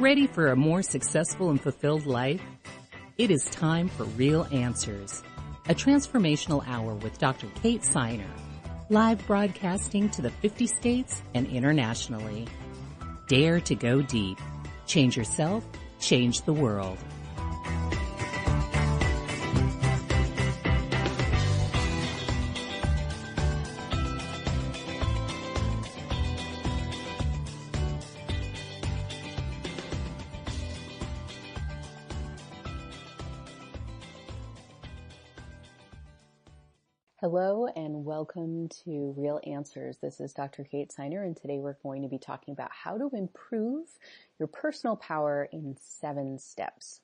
Ready for a more successful and fulfilled life? It is time for Real Answers, a transformational hour with Dr. Kate Siner, live broadcasting to the 50 states and internationally. Dare to go deep. Change yourself, change the world. Welcome to Real Answers. This is Dr. Kate Siner and today we're going to be talking about how to improve your personal power in seven steps.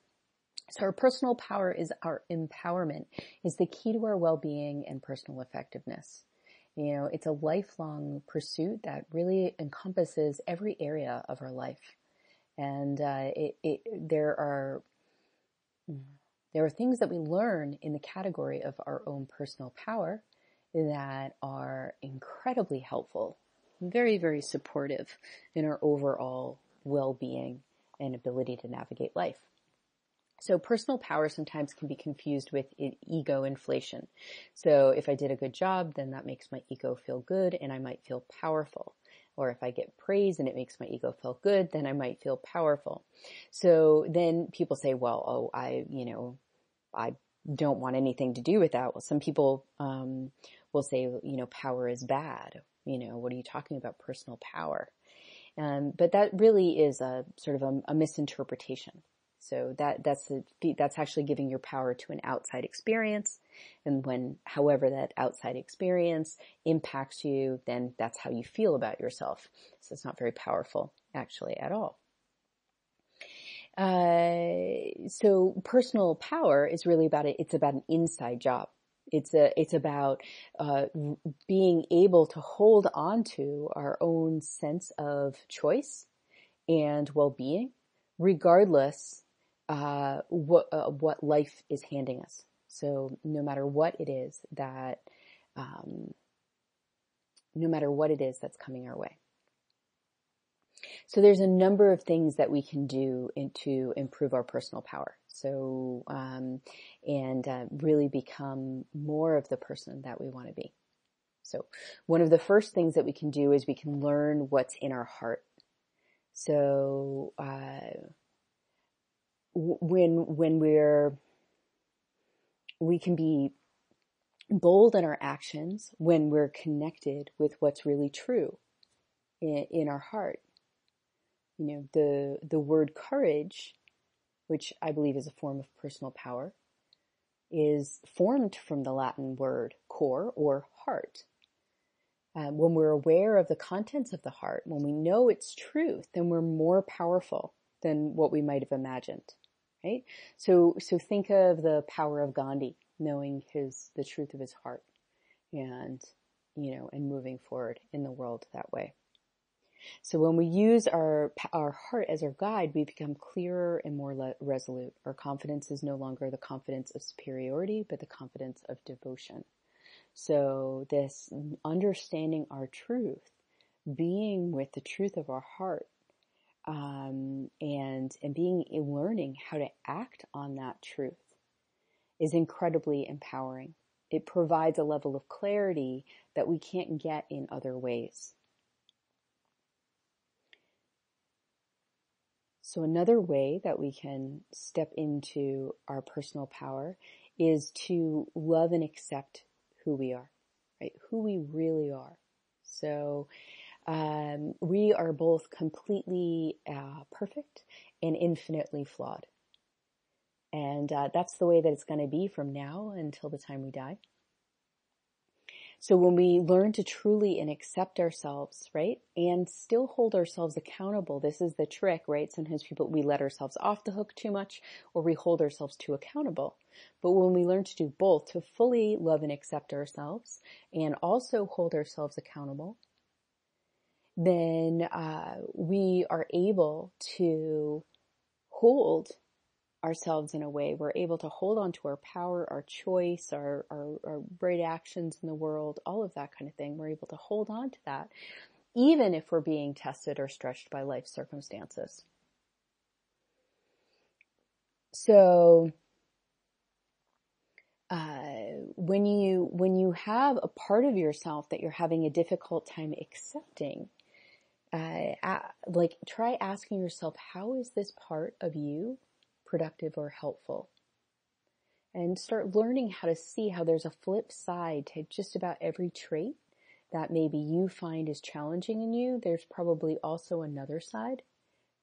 So our personal power is our empowerment is the key to our well-being and personal effectiveness. You know, it's a lifelong pursuit that really encompasses every area of our life. And uh, it, it, there are there are things that we learn in the category of our own personal power that are incredibly helpful, very, very supportive in our overall well-being and ability to navigate life. So personal power sometimes can be confused with ego inflation. So if I did a good job, then that makes my ego feel good and I might feel powerful. Or if I get praise and it makes my ego feel good, then I might feel powerful. So then people say, well, oh, I, you know, I don't want anything to do with that. Well, some people um, will say, you know, power is bad. You know, what are you talking about? Personal power. Um, but that really is a sort of a, a misinterpretation. So that that's that's actually giving your power to an outside experience, and when, however, that outside experience impacts you, then that's how you feel about yourself. So it's not very powerful, actually, at all. Uh, so personal power is really about it. It's about an inside job. It's a, it's about, uh, being able to hold on to our own sense of choice and well-being, regardless, uh, what, uh, what life is handing us. So no matter what it is that, um, no matter what it is that's coming our way. So there's a number of things that we can do in, to improve our personal power. So, um, and uh, really become more of the person that we want to be. So one of the first things that we can do is we can learn what's in our heart. So, uh, when, when we're, we can be bold in our actions when we're connected with what's really true in, in our heart you know, the, the word courage, which I believe is a form of personal power, is formed from the Latin word core or heart. Um, when we're aware of the contents of the heart, when we know its truth, then we're more powerful than what we might have imagined, right? So, so think of the power of Gandhi, knowing his, the truth of his heart and, you know, and moving forward in the world that way. So when we use our, our heart as our guide, we become clearer and more le- resolute. Our confidence is no longer the confidence of superiority, but the confidence of devotion. So this understanding our truth, being with the truth of our heart, um, and and being learning how to act on that truth is incredibly empowering. It provides a level of clarity that we can't get in other ways. So another way that we can step into our personal power is to love and accept who we are, right? Who we really are. So, um, we are both completely uh, perfect and infinitely flawed. And uh, that's the way that it's going to be from now until the time we die. So when we learn to truly and accept ourselves, right, and still hold ourselves accountable, this is the trick, right? Sometimes people, we let ourselves off the hook too much or we hold ourselves too accountable. But when we learn to do both, to fully love and accept ourselves and also hold ourselves accountable, then uh, we are able to hold ourselves in a way. We're able to hold on to our power, our choice, our, our, our actions in the world, all of that kind of thing. We're able to hold on to that, even if we're being tested or stretched by life circumstances. So, uh, when you when you have a part of yourself that you're having a difficult time accepting, uh, like try asking yourself, how is this part of you productive or helpful? And start learning how to see how there's a flip side to just about every trait that maybe you find is challenging in you. There's probably also another side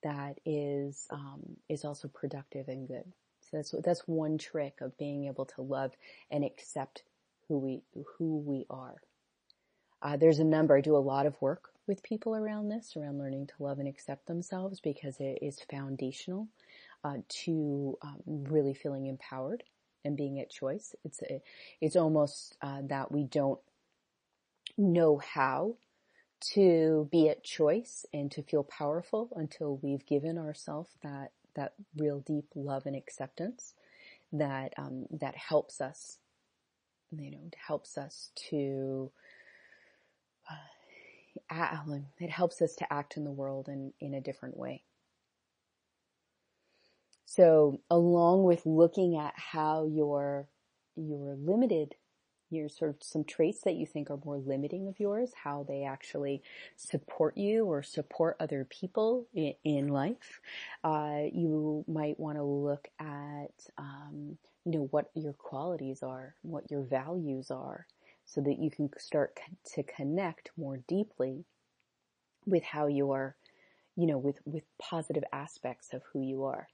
that is um, is also productive and good. So that's that's one trick of being able to love and accept who we who we are. Uh, there's a number. I do a lot of work with people around this, around learning to love and accept themselves, because it is foundational uh, to um, really feeling empowered and being at choice. It's a, it's almost uh, that we don't know how to be at choice and to feel powerful until we've given ourselves that that real deep love and acceptance that um, that helps us you know helps us to uh, it helps us to act in the world in in a different way so along with looking at how your your limited your sort of some traits that you think are more limiting of yours, how they actually support you or support other people in, in life. Uh, you might want to look at, um, you know, what your qualities are, what your values are, so that you can start to connect more deeply with how you are, you know, with, with positive aspects of who you are.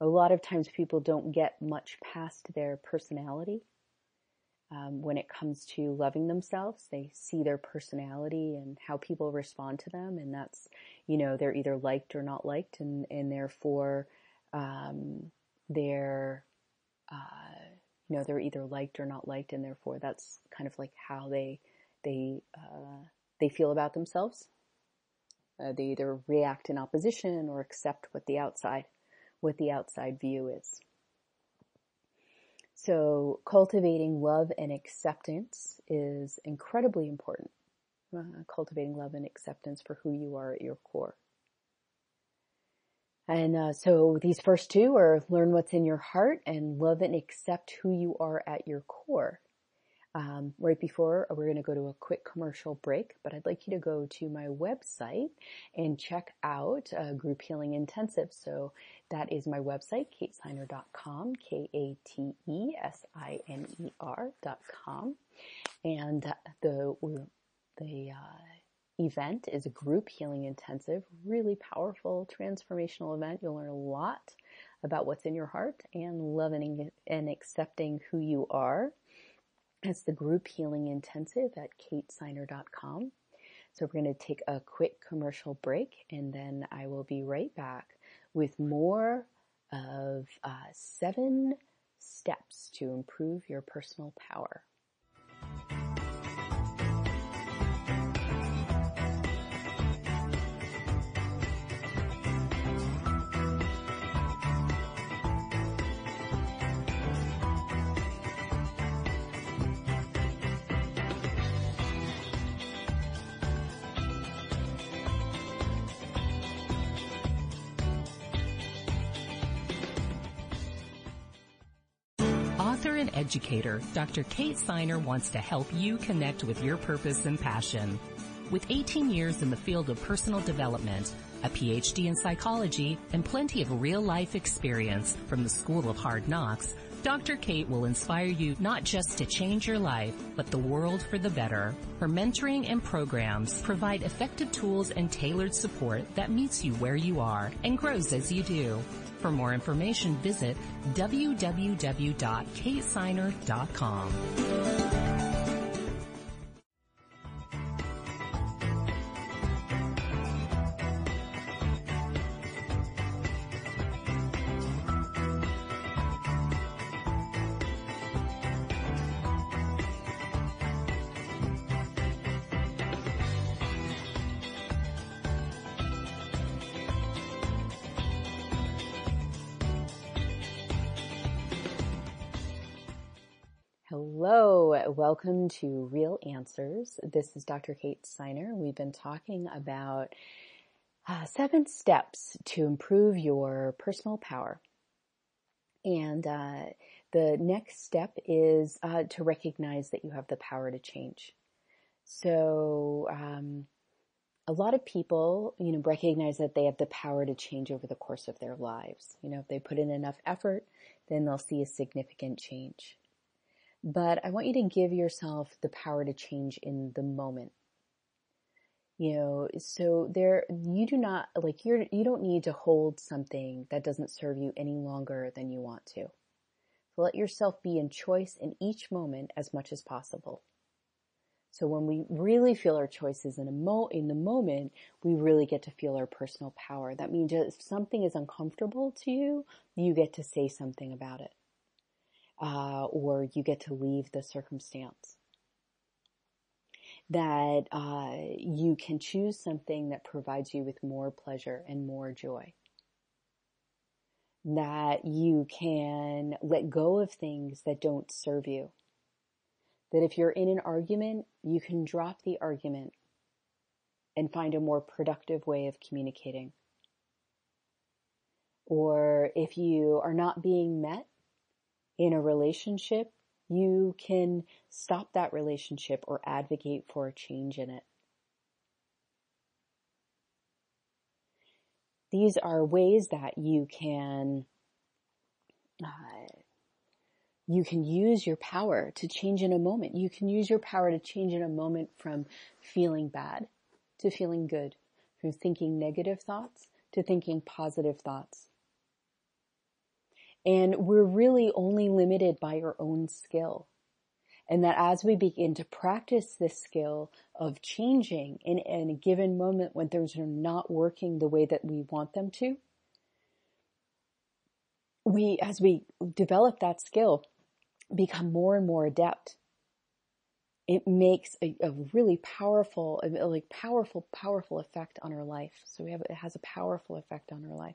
A lot of times people don't get much past their personality um, when it comes to loving themselves. They see their personality and how people respond to them, and that's you know they're either liked or not liked, and and therefore um, they're uh, you know they're either liked or not liked, and therefore that's kind of like how they they uh, they feel about themselves. Uh, they either react in opposition or accept what the outside what the outside view is. So cultivating love and acceptance is incredibly important. Uh, cultivating love and acceptance for who you are at your core. And uh, so these first two are learn what's in your heart and love and accept who you are at your core. Um, right before we're going to go to a quick commercial break, but I'd like you to go to my website and check out uh, Group Healing Intensive. So that is my website, katesiner.com, K-A-T-E-S-I-N-E-R dot com. And the, the, uh, event is a group healing intensive, really powerful transformational event. You'll learn a lot about what's in your heart and loving and accepting who you are. It's the group healing intensive at katesiner.com. So we're going to take a quick commercial break and then I will be right back with more of uh, seven steps to improve your personal power. Educator, Dr. Kate Siner wants to help you connect with your purpose and passion. With 18 years in the field of personal development, a PhD in psychology, and plenty of real life experience from the School of Hard Knocks, Dr. Kate will inspire you not just to change your life, but the world for the better. Her mentoring and programs provide effective tools and tailored support that meets you where you are and grows as you do. For more information, visit www.katesiner.com. welcome to Real Answers. This is Dr. Kate Siner. We've been talking about uh, seven steps to improve your personal power. And uh, the next step is uh, to recognize that you have the power to change. So, um, a lot of people, you know, recognize that they have the power to change over the course of their lives. You know, if they put in enough effort, then they'll see a significant change. But I want you to give yourself the power to change in the moment. You know, so there, you do not, like, you're, you don't need to hold something that doesn't serve you any longer than you want to. So let yourself be in choice in each moment as much as possible. So when we really feel our choices in a mo, in the moment, we really get to feel our personal power. That means if something is uncomfortable to you, you get to say something about it. Uh, or you get to leave the circumstance. That uh, you can choose something that provides you with more pleasure and more joy. That you can let go of things that don't serve you that if you're in an argument, you can drop the argument and find a more productive way of communicating. Or if you are not being met in a relationship, you can stop that relationship or advocate for a change in it. These are ways that you can uh, you can use your power to change in a moment. You can use your power to change in a moment from feeling bad to feeling good, from thinking negative thoughts to thinking positive thoughts. And we're really only limited by our own skill. And that as we begin to practice this skill of changing in, in a given moment when things are not working the way that we want them to, we, as we develop that skill, become more and more adept, it makes a, a really powerful, a, like powerful, powerful effect on our life. So we have, it has a powerful effect on our life.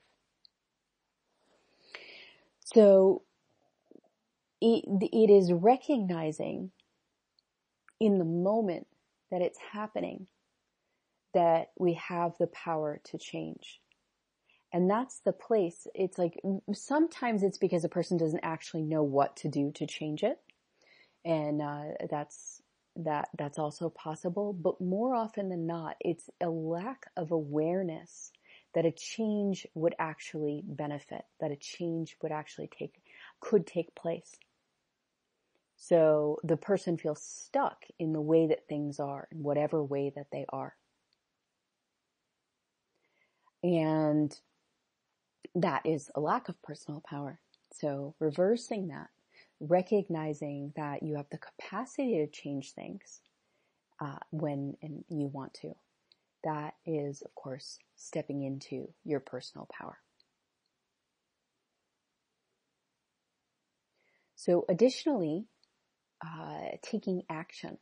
So it, it is recognizing in the moment that it's happening that we have the power to change. And that's the place. It's like sometimes it's because a person doesn't actually know what to do to change it. And, uh, that's, that, that's also possible. But more often than not, it's a lack of awareness that a change would actually benefit, that a change would actually take, could take place. So the person feels stuck in the way that things are, in whatever way that they are. And that is a lack of personal power. So reversing that, recognizing that you have the capacity to change things uh, when and you want to. That is, of course, stepping into your personal power. So additionally, uh, taking action.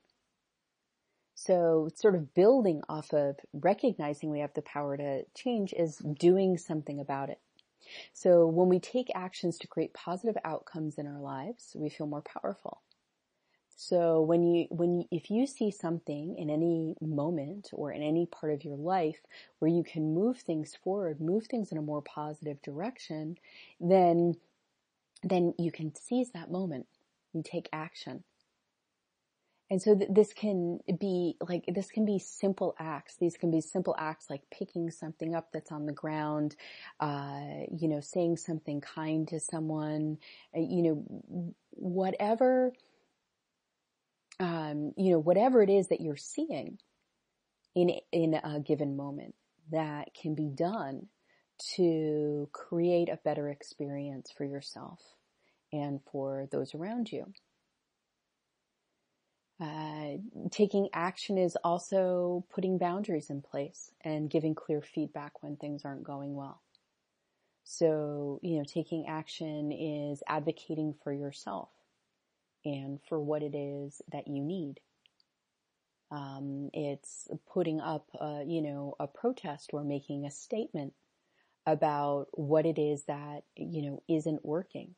So sort of building off of recognizing we have the power to change is doing something about it. So when we take actions to create positive outcomes in our lives, we feel more powerful. So when you, when you, if you see something in any moment or in any part of your life where you can move things forward, move things in a more positive direction, then, then you can seize that moment. You take action. And so th- this can be like, this can be simple acts. These can be simple acts like picking something up that's on the ground, uh, you know, saying something kind to someone, uh, you know, whatever, um, you know, whatever it is that you're seeing in, in a given moment that can be done to create a better experience for yourself and for those around you. Uh, taking action is also putting boundaries in place and giving clear feedback when things aren't going well. So, you know, taking action is advocating for yourself and for what it is that you need. Um, it's putting up, a, you know, a protest or making a statement about what it is that, you know, isn't working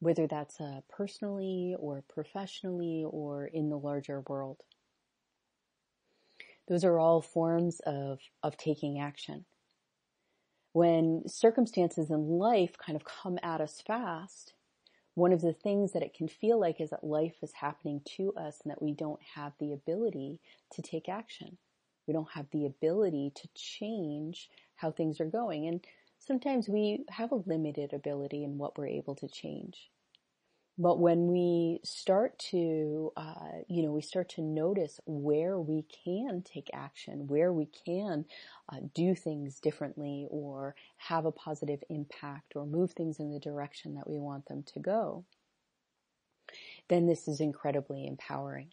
whether that's uh, personally or professionally or in the larger world. Those are all forms of, of taking action. When circumstances in life kind of come at us fast, one of the things that it can feel like is that life is happening to us and that we don't have the ability to take action. We don't have the ability to change how things are going. And sometimes we have a limited ability in what we're able to change. But when we start to, uh, you know, we start to notice where we can take action, where we can uh, do things differently or have a positive impact or move things in the direction that we want them to go, then this is incredibly empowering.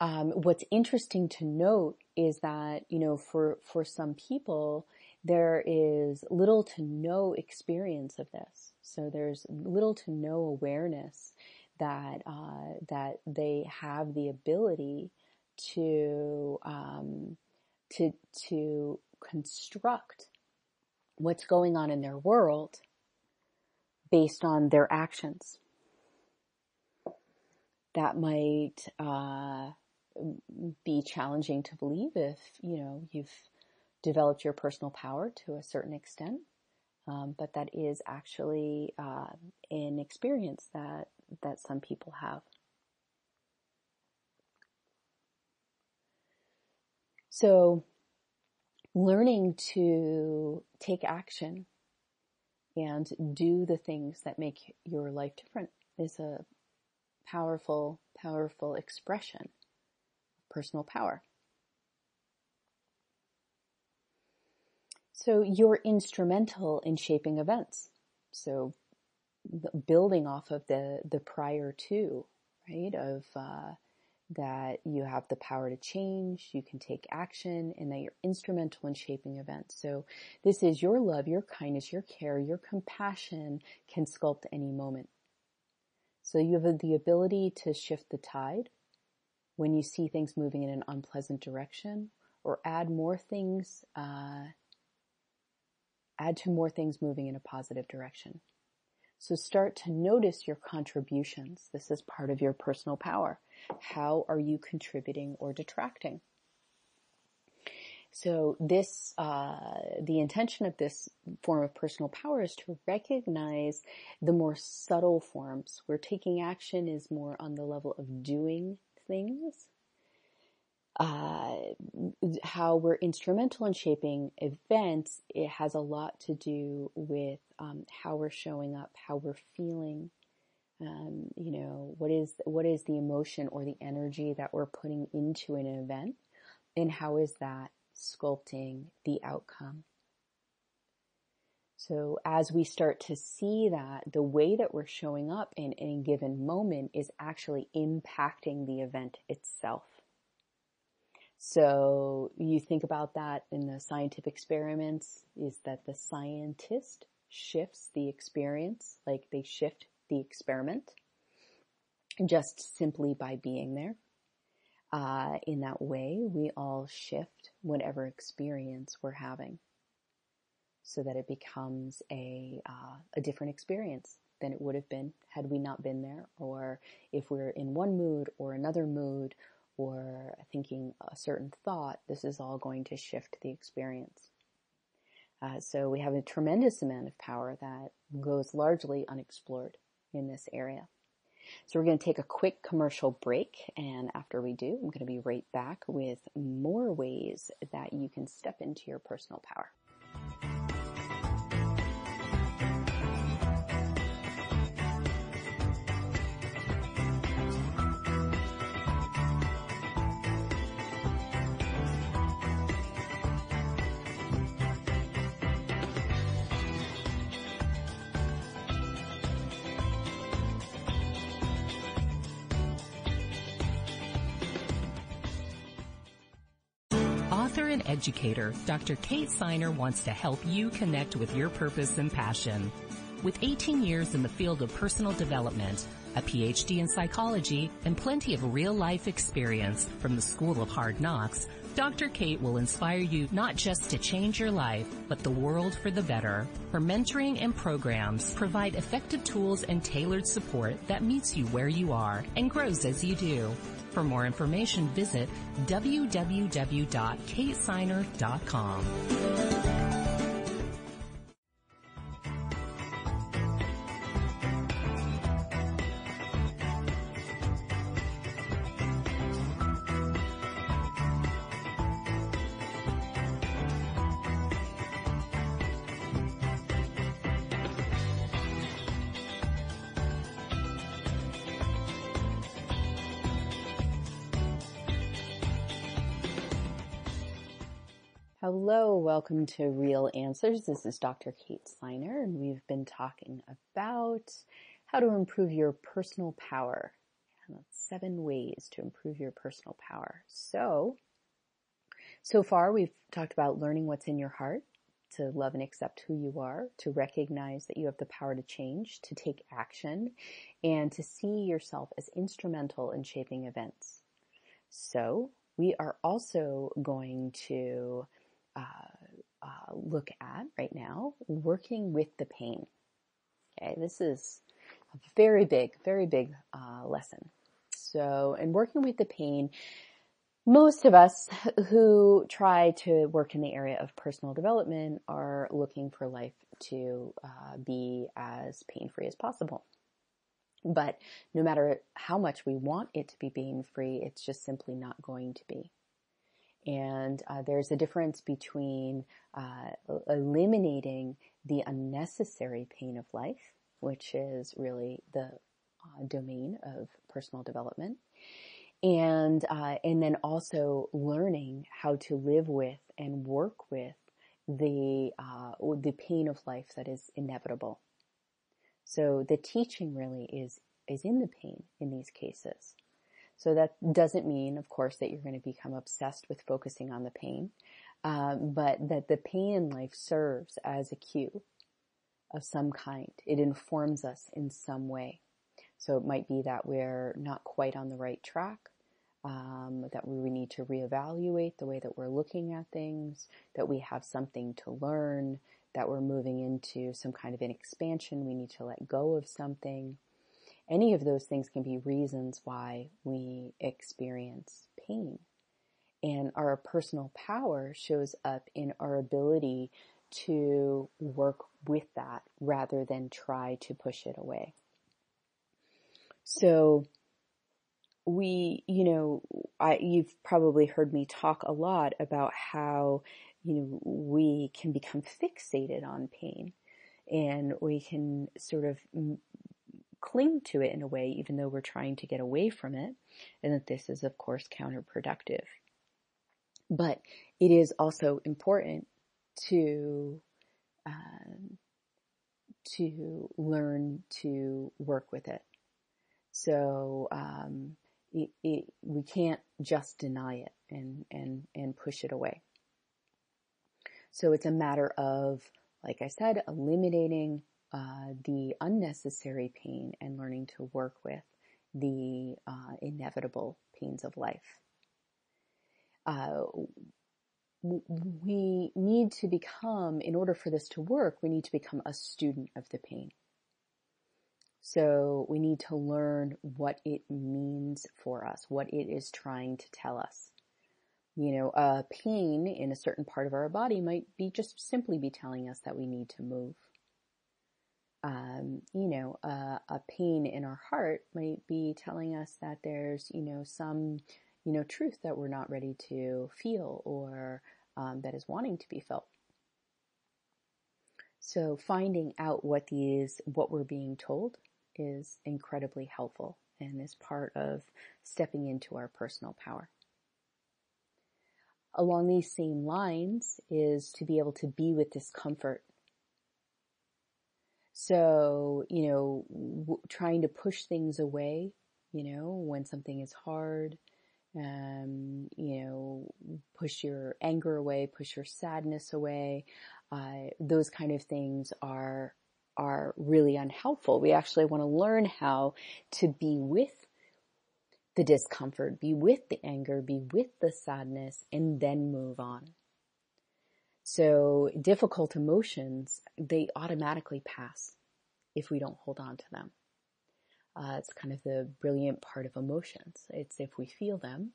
Um, what's interesting to note is that, you know, for, for some people, there is little to no experience of this. So there's little to no awareness that uh, that they have the ability to um, to to construct what's going on in their world based on their actions. That might uh, be challenging to believe if you know you've developed your personal power to a certain extent. Um, but that is actually uh, an experience that that some people have. So, learning to take action and do the things that make your life different is a powerful, powerful expression of personal power. So you're instrumental in shaping events. So building off of the, the prior two, right? Of, uh, that you have the power to change, you can take action, and that you're instrumental in shaping events. So this is your love, your kindness, your care, your compassion can sculpt any moment. So you have the ability to shift the tide when you see things moving in an unpleasant direction or add more things, uh, add to more things moving in a positive direction. So start to notice your contributions. This is part of your personal power. How are you contributing or detracting? So this, uh, the intention of this form of personal power is to recognize the more subtle forms where taking action is more on the level of doing things uh, how we're instrumental in shaping events, it has a lot to do with um, how we're showing up, how we're feeling. Um, you know, what is what is the emotion or the energy that we're putting into an event, and how is that sculpting the outcome? So as we start to see that the way that we're showing up in any given moment is actually impacting the event itself. So you think about that in the scientific experiments is that the scientist shifts the experience, like they shift the experiment just simply by being there. Uh, in that way, we all shift whatever experience we're having so that it becomes a, uh, a different experience than it would have been had we not been there or if we're in one mood or another mood or thinking a certain thought, this is all going to shift the experience. Uh, so we have a tremendous amount of power that goes largely unexplored in this area. So we're going to take a quick commercial break and after we do, I'm going to be right back with more ways that you can step into your personal power. And educator, Dr. Kate Siner wants to help you connect with your purpose and passion. With 18 years in the field of personal development, a PhD in psychology, and plenty of real life experience from the School of Hard Knocks, Dr. Kate will inspire you not just to change your life, but the world for the better. Her mentoring and programs provide effective tools and tailored support that meets you where you are and grows as you do. For more information, visit www.katesiner.com. Hello, welcome to Real Answers. This is Dr. Kate Siner, and we've been talking about how to improve your personal power. Seven ways to improve your personal power. So, so far we've talked about learning what's in your heart, to love and accept who you are, to recognize that you have the power to change, to take action, and to see yourself as instrumental in shaping events. So, we are also going to uh, uh, look at right now, working with the pain. Okay, this is a very big, very big uh, lesson. So, in working with the pain, most of us who try to work in the area of personal development are looking for life to uh, be as pain free as possible. But no matter how much we want it to be pain free, it's just simply not going to be. And uh, there's a difference between uh, eliminating the unnecessary pain of life, which is really the uh, domain of personal development, and uh, and then also learning how to live with and work with the uh, the pain of life that is inevitable. So the teaching really is is in the pain in these cases. So that doesn't mean, of course, that you're going to become obsessed with focusing on the pain, um, but that the pain in life serves as a cue of some kind. It informs us in some way. So it might be that we're not quite on the right track, um, that we need to reevaluate the way that we're looking at things, that we have something to learn, that we're moving into some kind of an expansion. We need to let go of something. Any of those things can be reasons why we experience pain. And our personal power shows up in our ability to work with that rather than try to push it away. So we, you know, I, you've probably heard me talk a lot about how, you know, we can become fixated on pain and we can sort of cling to it in a way, even though we're trying to get away from it, and that this is, of course, counterproductive. But it is also important to um, to learn to work with it. So um, it, it, we can't just deny it and and and push it away. So it's a matter of, like I said, eliminating uh, the unnecessary pain and learning to work with the uh, inevitable pains of life. Uh, we need to become, in order for this to work, we need to become a student of the pain. So we need to learn what it means for us, what it is trying to tell us. You know, a pain in a certain part of our body might be just simply be telling us that we need to move um, you know, a, a pain in our heart might be telling us that there's, you know, some, you know, truth that we're not ready to feel or um, that is wanting to be felt. So finding out what these, what we're being told is incredibly helpful and is part of stepping into our personal power. Along these same lines is to be able to be with discomfort so, you know, w- trying to push things away, you know, when something is hard, um, you know, push your anger away, push your sadness away. Uh, those kind of things are, are really unhelpful. We actually want to learn how to be with the discomfort, be with the anger, be with the sadness, and then move on. So difficult emotions, they automatically pass if we don't hold on to them. Uh, it's kind of the brilliant part of emotions. It's if we feel them,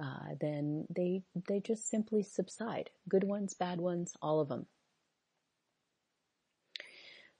uh, then they they just simply subside. Good ones, bad ones, all of them.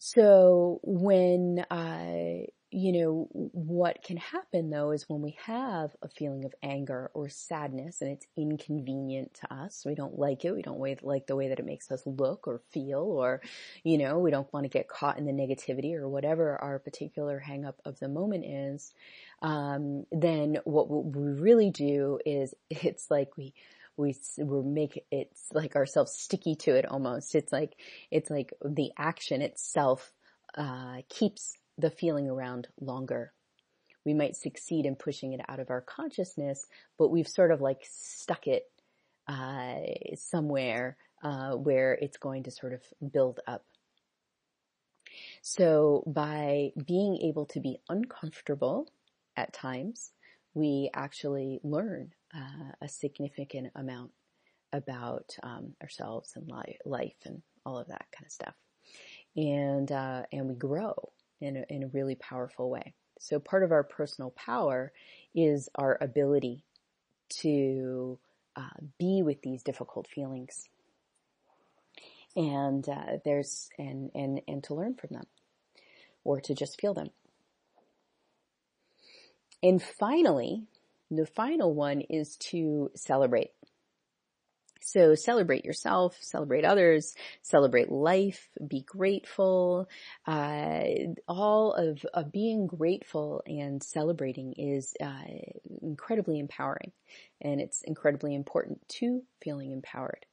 So when uh, you know, what can happen though is when we have a feeling of anger or sadness and it's inconvenient to us, we don't like it, we don't like the way that it makes us look or feel, or, you know, we don't want to get caught in the negativity or whatever our particular hang up of the moment is, um, then what we really do is it's like we, we we make it's like ourselves sticky to it almost. It's like it's like the action itself uh, keeps the feeling around longer. We might succeed in pushing it out of our consciousness, but we've sort of like stuck it uh, somewhere uh, where it's going to sort of build up. So by being able to be uncomfortable at times, we actually learn uh, a significant amount about um, ourselves and li- life and all of that kind of stuff, and uh, and we grow in a, in a really powerful way. So part of our personal power is our ability to uh, be with these difficult feelings. And uh, there's and and and to learn from them or to just feel them. And finally the final one is to celebrate so celebrate yourself, celebrate others, celebrate life, be grateful. Uh, all of, of, being grateful and celebrating is uh, incredibly empowering, and it's incredibly important to feeling empowered.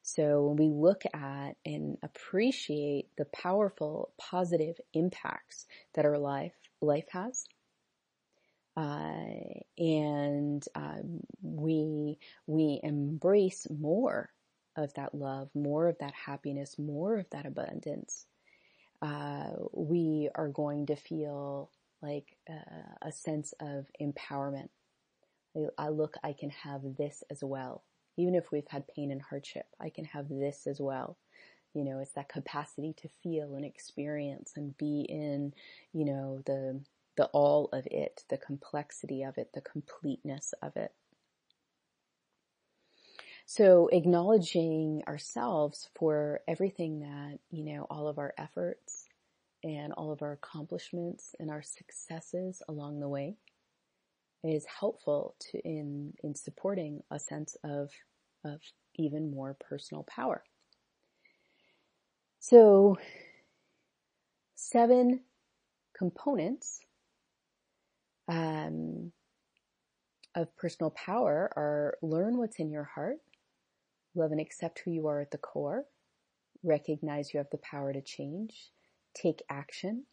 So when we look at and appreciate the powerful positive impacts that our life life has, and um, we we embrace more of that love, more of that happiness, more of that abundance. Uh, we are going to feel like uh, a sense of empowerment. I look, I can have this as well. Even if we've had pain and hardship, I can have this as well. You know, it's that capacity to feel and experience and be in, you know, the the all of it, the complexity of it, the completeness of it. So acknowledging ourselves for everything that, you know, all of our efforts and all of our accomplishments and our successes along the way is helpful to in in supporting a sense of of even more personal power. So seven components um, of personal power are learn what's in your heart, love and accept who you are at the core, recognize you have the power to change, take action,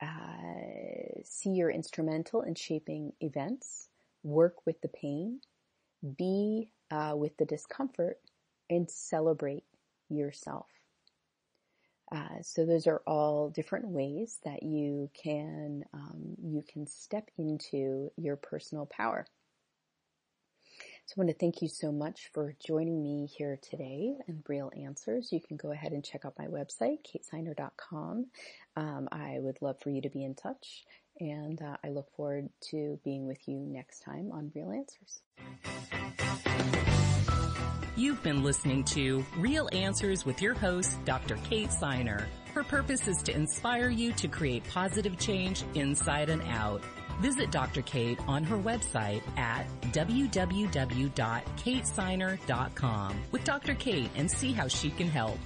uh, see you're instrumental in shaping events, work with the pain, be uh, with the discomfort, and celebrate yourself. Uh, so those are all different ways that you can um, you can step into your personal power. So I want to thank you so much for joining me here today and Real Answers. You can go ahead and check out my website, katesiner.com. Um, I would love for you to be in touch and uh, I look forward to being with you next time on Real Answers. You've been listening to Real Answers with your host, Dr. Kate Siner. Her purpose is to inspire you to create positive change inside and out. Visit Dr. Kate on her website at www.katesiner.com with Dr. Kate and see how she can help.